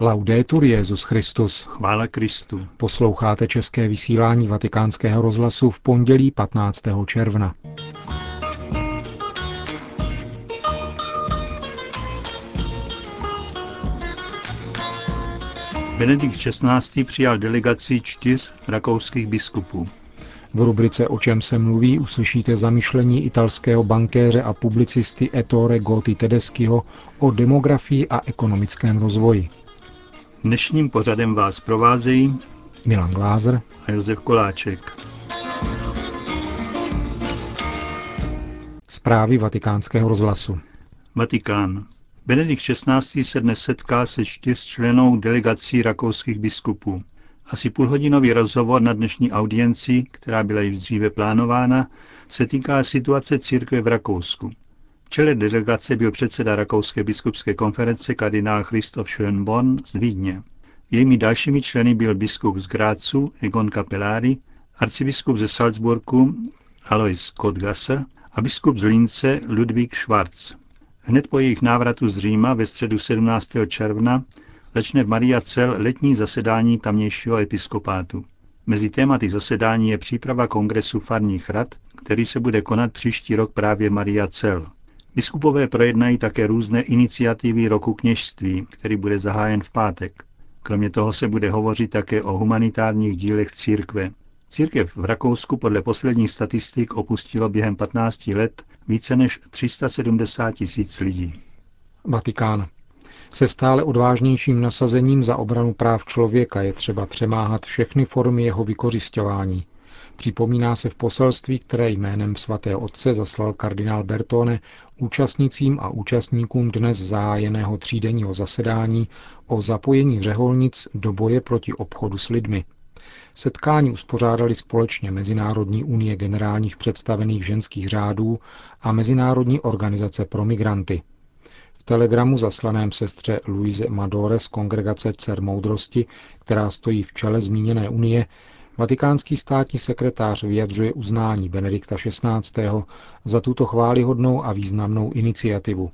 Laudetur Jezus Christus. Chvála Kristu. Posloucháte české vysílání Vatikánského rozhlasu v pondělí 15. června. Benedikt XVI. přijal delegaci čtyř rakouských biskupů. V rubrice O čem se mluví uslyšíte zamyšlení italského bankéře a publicisty Ettore Gotti Tedeschiho o demografii a ekonomickém rozvoji. Dnešním pořadem vás provázejí Milan Glázer a Josef Koláček. Zprávy vatikánského rozhlasu. Vatikán. Benedikt XVI. se dnes setká se čtyřčlenou delegací rakouských biskupů. Asi půlhodinový rozhovor na dnešní audienci, která byla již dříve plánována, se týká situace církve v Rakousku. V čele delegace byl předseda Rakouské biskupské konference kardinál Christoph Schönborn z Vídně. Jejími dalšími členy byl biskup z Grácu Egon Capellari, arcibiskup ze Salzburgu Alois Kodgasser a biskup z Lince Ludvík Schwarz. Hned po jejich návratu z Říma ve středu 17. června začne v Maria Cel letní zasedání tamnějšího episkopátu. Mezi tématy zasedání je příprava kongresu farních rad, který se bude konat příští rok právě Maria Cel. Biskupové projednají také různé iniciativy roku kněžství, který bude zahájen v pátek. Kromě toho se bude hovořit také o humanitárních dílech církve. Církev v Rakousku podle posledních statistik opustilo během 15 let více než 370 tisíc lidí. Vatikán. Se stále odvážnějším nasazením za obranu práv člověka je třeba přemáhat všechny formy jeho vykořišťování. Připomíná se v poselství, které jménem svatého otce zaslal kardinál Bertone účastnicím a účastníkům dnes zahájeného třídenního zasedání o zapojení řeholnic do boje proti obchodu s lidmi. Setkání uspořádali společně Mezinárodní unie generálních představených ženských řádů a Mezinárodní organizace pro migranty – telegramu zaslaném sestře Louise Madore z kongregace Cer Moudrosti, která stojí v čele zmíněné unie, vatikánský státní sekretář vyjadřuje uznání Benedikta XVI. za tuto chválihodnou a významnou iniciativu.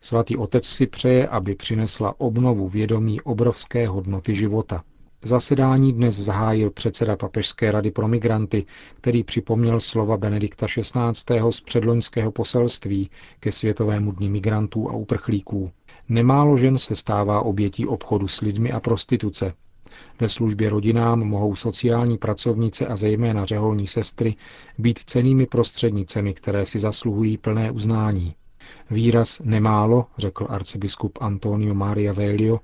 Svatý otec si přeje, aby přinesla obnovu vědomí obrovské hodnoty života. Zasedání dnes zahájil předseda Papežské rady pro migranty, který připomněl slova Benedikta XVI. z předloňského poselství ke Světovému dní migrantů a uprchlíků. Nemálo žen se stává obětí obchodu s lidmi a prostituce. Ve službě rodinám mohou sociální pracovnice a zejména řeholní sestry být cenými prostřednicemi, které si zasluhují plné uznání. Výraz nemálo, řekl arcibiskup Antonio Maria Velio,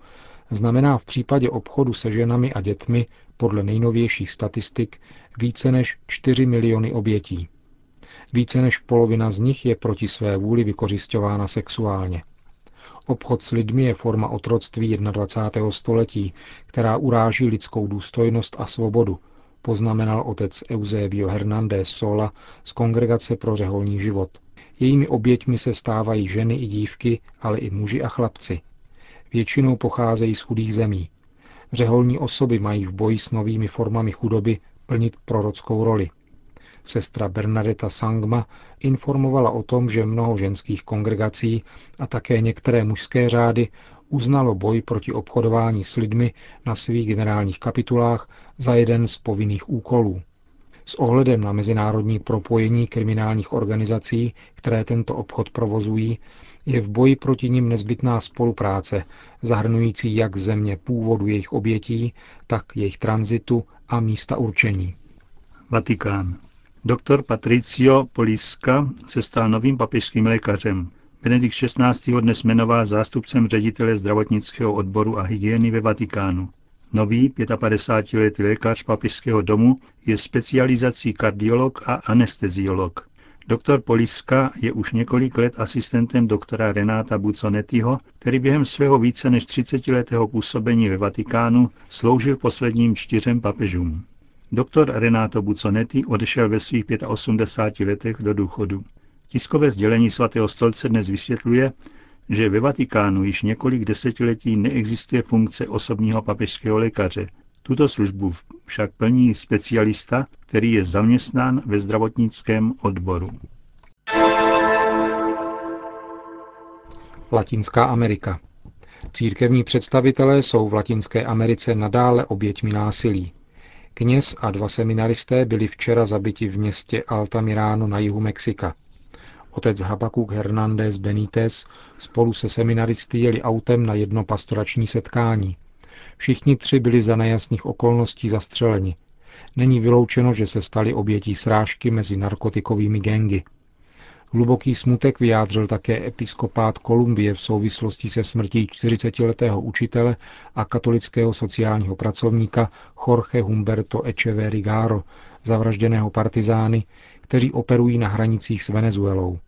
znamená v případě obchodu se ženami a dětmi podle nejnovějších statistik více než 4 miliony obětí. Více než polovina z nich je proti své vůli vykořišťována sexuálně. Obchod s lidmi je forma otroctví 21. století, která uráží lidskou důstojnost a svobodu, poznamenal otec Eusebio Hernández Sola z Kongregace pro řeholní život. Jejími oběťmi se stávají ženy i dívky, ale i muži a chlapci, většinou pocházejí z chudých zemí. Řeholní osoby mají v boji s novými formami chudoby plnit prorockou roli. Sestra Bernadeta Sangma informovala o tom, že mnoho ženských kongregací a také některé mužské řády uznalo boj proti obchodování s lidmi na svých generálních kapitulách za jeden z povinných úkolů. S ohledem na mezinárodní propojení kriminálních organizací, které tento obchod provozují, je v boji proti nim nezbytná spolupráce, zahrnující jak země původu jejich obětí, tak jejich tranzitu a místa určení. Vatikán. Doktor Patricio Poliska se stal novým papežským lékařem. Benedikt XVI. ho dnes jmenoval zástupcem ředitele zdravotnického odboru a hygieny ve Vatikánu. Nový 55-letý lékař papežského domu je specializací kardiolog a anesteziolog. Doktor Poliska je už několik let asistentem doktora Renáta Buconettiho, který během svého více než 30-letého působení ve Vatikánu sloužil posledním čtyřem papežům. Doktor Renato Buconetti odešel ve svých 85 letech do důchodu. Tiskové sdělení svatého stolce dnes vysvětluje, že ve Vatikánu již několik desetiletí neexistuje funkce osobního papežského lékaře, tuto službu však plní specialista, který je zaměstnán ve zdravotnickém odboru. Latinská Amerika. Církevní představitelé jsou v Latinské Americe nadále oběťmi násilí. Kněz a dva seminaristé byli včera zabiti v městě Altamirano na jihu Mexika. Otec Habakuk Hernández Benítez spolu se seminaristy jeli autem na jedno pastorační setkání. Všichni tři byli za nejasných okolností zastřeleni. Není vyloučeno, že se stali obětí srážky mezi narkotikovými gengy. Hluboký smutek vyjádřil také episkopát Kolumbie v souvislosti se smrtí 40-letého učitele a katolického sociálního pracovníka Jorge Humberto Echeverry Garo, zavražděného partizány, kteří operují na hranicích s Venezuelou.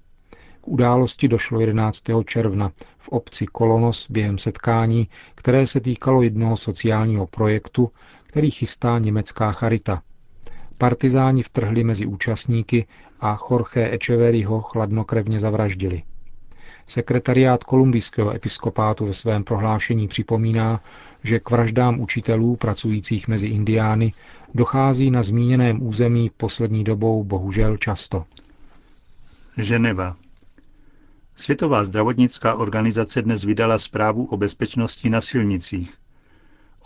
K události došlo 11. června v obci Kolonos během setkání, které se týkalo jednoho sociálního projektu, který chystá německá charita. Partizáni vtrhli mezi účastníky a Jorge Echeverryho chladnokrevně zavraždili. Sekretariát kolumbijského episkopátu ve svém prohlášení připomíná, že k vraždám učitelů pracujících mezi indiány dochází na zmíněném území poslední dobou bohužel často. Ženeva. Světová zdravotnická organizace dnes vydala zprávu o bezpečnosti na silnicích.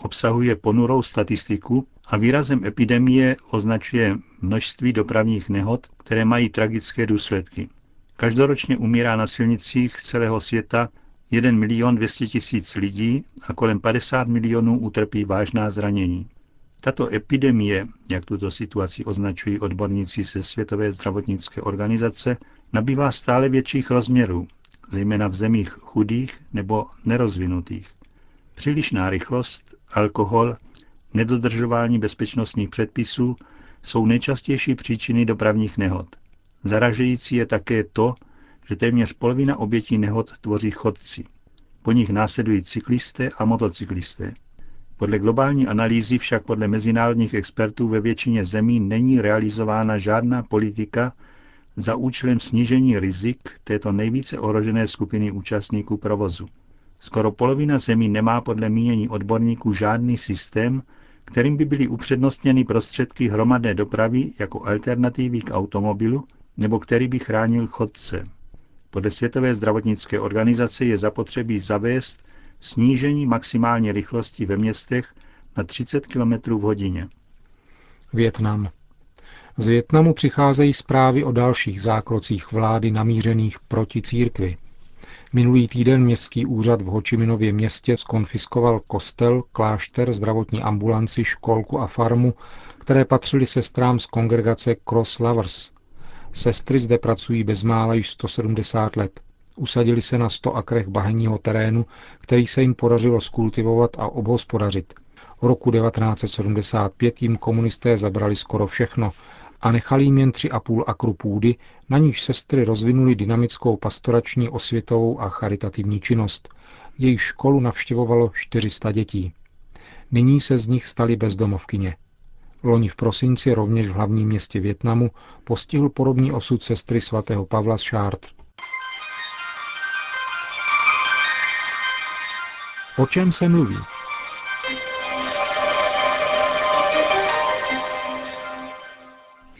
Obsahuje ponurou statistiku a výrazem epidemie označuje množství dopravních nehod, které mají tragické důsledky. Každoročně umírá na silnicích celého světa 1 milion 200 tisíc lidí a kolem 50 milionů utrpí vážná zranění. Tato epidemie, jak tuto situaci označují odborníci ze Světové zdravotnické organizace, nabývá stále větších rozměrů, zejména v zemích chudých nebo nerozvinutých. Přílišná rychlost, alkohol, nedodržování bezpečnostních předpisů jsou nejčastější příčiny dopravních nehod. Zaražející je také to, že téměř polovina obětí nehod tvoří chodci. Po nich následují cyklisté a motocyklisté. Podle globální analýzy však podle mezinárodních expertů ve většině zemí není realizována žádná politika za účelem snížení rizik této nejvíce ohrožené skupiny účastníků provozu. Skoro polovina zemí nemá podle mínění odborníků žádný systém, kterým by byly upřednostněny prostředky hromadné dopravy jako alternativy k automobilu, nebo který by chránil chodce. Podle Světové zdravotnické organizace je zapotřebí zavést snížení maximální rychlosti ve městech na 30 km v hodině. Větnam. Z Větnamu přicházejí zprávy o dalších zákrocích vlády namířených proti církvi. Minulý týden městský úřad v Hočiminově městě skonfiskoval kostel, klášter, zdravotní ambulanci, školku a farmu, které patřily sestrám z kongregace Cross Lovers. Sestry zde pracují bezmála již 170 let. Usadili se na 100 akrech bahenního terénu, který se jim podařilo skultivovat a obhospodařit. V roku 1975 jim komunisté zabrali skoro všechno a nechali jim jen 3,5 akru půdy, na níž sestry rozvinuli dynamickou pastorační, osvětovou a charitativní činnost. Jejich školu navštěvovalo 400 dětí. Nyní se z nich stali bezdomovkyně. Loni v prosinci rovněž v hlavním městě Větnamu postihl podobný osud sestry svatého Pavla z Chartres. O čem se mluví?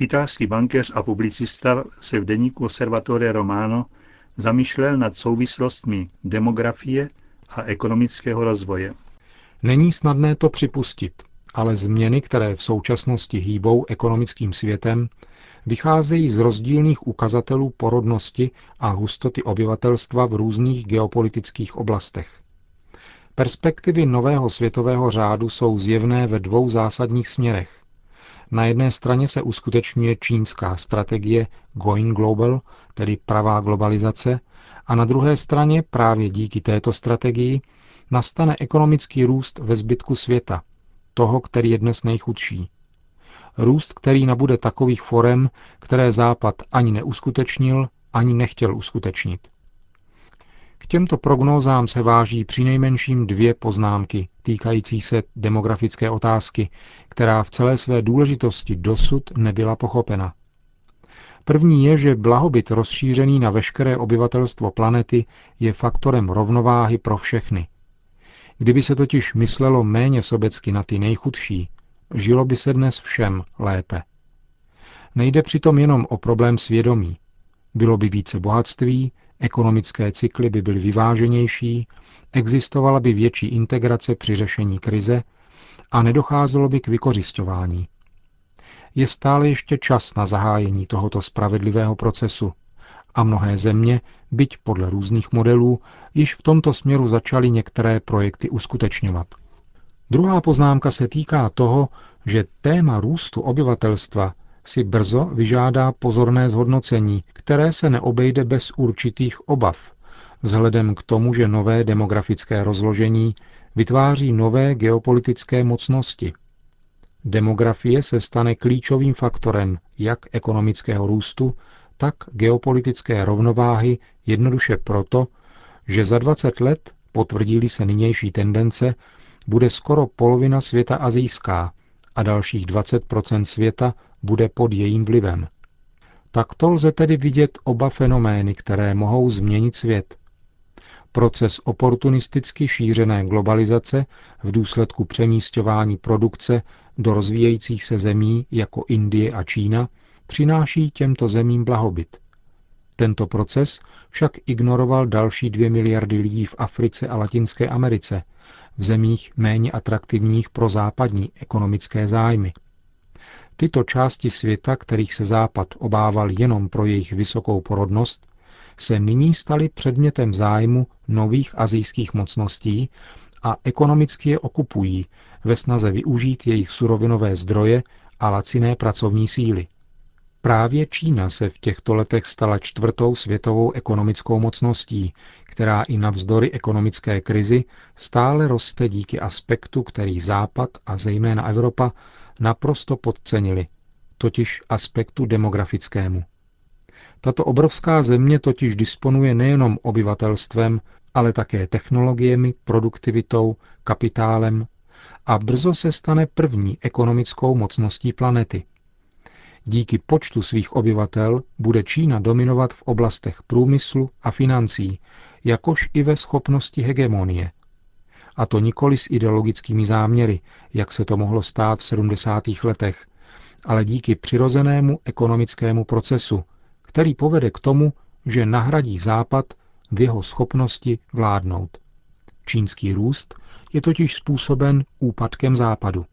Italský bankéř a publicista se v deníku Osservatore Romano zamýšlel nad souvislostmi demografie a ekonomického rozvoje. Není snadné to připustit, ale změny, které v současnosti hýbou ekonomickým světem, vycházejí z rozdílných ukazatelů porodnosti a hustoty obyvatelstva v různých geopolitických oblastech. Perspektivy nového světového řádu jsou zjevné ve dvou zásadních směrech. Na jedné straně se uskutečňuje čínská strategie Going Global, tedy pravá globalizace, a na druhé straně právě díky této strategii nastane ekonomický růst ve zbytku světa, toho, který je dnes nejchudší. Růst, který nabude takových forem, které Západ ani neuskutečnil, ani nechtěl uskutečnit. K těmto prognózám se váží přinejmenším dvě poznámky týkající se demografické otázky, která v celé své důležitosti dosud nebyla pochopena. První je, že blahobyt rozšířený na veškeré obyvatelstvo planety je faktorem rovnováhy pro všechny. Kdyby se totiž myslelo méně sobecky na ty nejchudší, žilo by se dnes všem lépe. Nejde přitom jenom o problém svědomí. Bylo by více bohatství, Ekonomické cykly by byly vyváženější, existovala by větší integrace při řešení krize a nedocházelo by k vykořišťování. Je stále ještě čas na zahájení tohoto spravedlivého procesu a mnohé země, byť podle různých modelů, již v tomto směru začaly některé projekty uskutečňovat. Druhá poznámka se týká toho, že téma růstu obyvatelstva si brzo vyžádá pozorné zhodnocení, které se neobejde bez určitých obav, vzhledem k tomu, že nové demografické rozložení vytváří nové geopolitické mocnosti. Demografie se stane klíčovým faktorem jak ekonomického růstu, tak geopolitické rovnováhy jednoduše proto, že za 20 let, potvrdí se nynější tendence, bude skoro polovina světa azijská a dalších 20% světa bude pod jejím vlivem. Takto lze tedy vidět oba fenomény, které mohou změnit svět. Proces oportunisticky šířené globalizace v důsledku přemístování produkce do rozvíjejících se zemí jako Indie a Čína přináší těmto zemím blahobyt. Tento proces však ignoroval další dvě miliardy lidí v Africe a Latinské Americe, v zemích méně atraktivních pro západní ekonomické zájmy. Tyto části světa, kterých se Západ obával jenom pro jejich vysokou porodnost, se nyní staly předmětem zájmu nových azijských mocností a ekonomicky je okupují ve snaze využít jejich surovinové zdroje a laciné pracovní síly. Právě Čína se v těchto letech stala čtvrtou světovou ekonomickou mocností, která i navzdory ekonomické krizi stále roste díky aspektu, který Západ a zejména Evropa naprosto podcenili, totiž aspektu demografickému. Tato obrovská země totiž disponuje nejenom obyvatelstvem, ale také technologiemi, produktivitou, kapitálem a brzo se stane první ekonomickou mocností planety. Díky počtu svých obyvatel bude Čína dominovat v oblastech průmyslu a financí, jakož i ve schopnosti hegemonie. A to nikoli s ideologickými záměry, jak se to mohlo stát v 70. letech, ale díky přirozenému ekonomickému procesu, který povede k tomu, že nahradí Západ v jeho schopnosti vládnout. Čínský růst je totiž způsoben úpadkem Západu.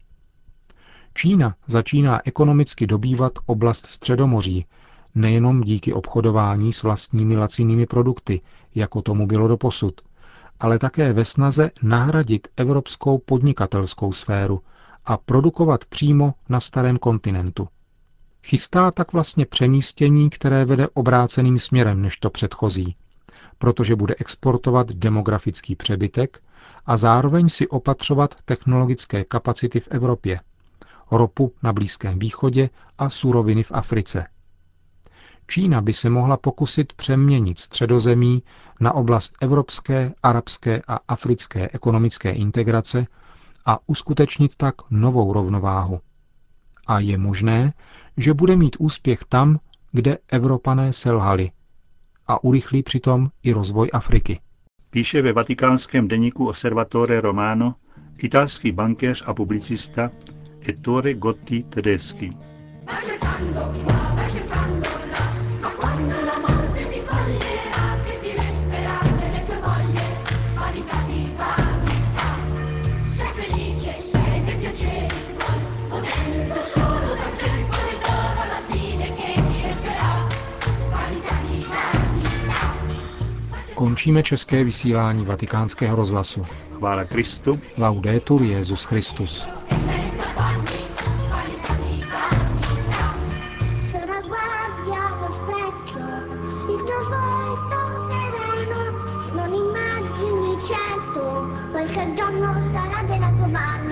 Čína začíná ekonomicky dobývat oblast Středomoří, nejenom díky obchodování s vlastními lacinými produkty, jako tomu bylo doposud, ale také ve snaze nahradit evropskou podnikatelskou sféru a produkovat přímo na starém kontinentu. Chystá tak vlastně přemístění, které vede obráceným směrem než to předchozí, protože bude exportovat demografický přebytek a zároveň si opatřovat technologické kapacity v Evropě, ropu na Blízkém východě a suroviny v Africe. Čína by se mohla pokusit přeměnit středozemí na oblast evropské, arabské a africké ekonomické integrace a uskutečnit tak novou rovnováhu. A je možné, že bude mít úspěch tam, kde Evropané selhali a urychlí přitom i rozvoj Afriky. Píše ve vatikánském deníku Osservatore Romano italský bankéř a publicista Ettore Gotti Tedeschi. Končíme české vysílání vatikánského rozhlasu. Chvála Kristu. Laudetur Jezus Christus. quel giorno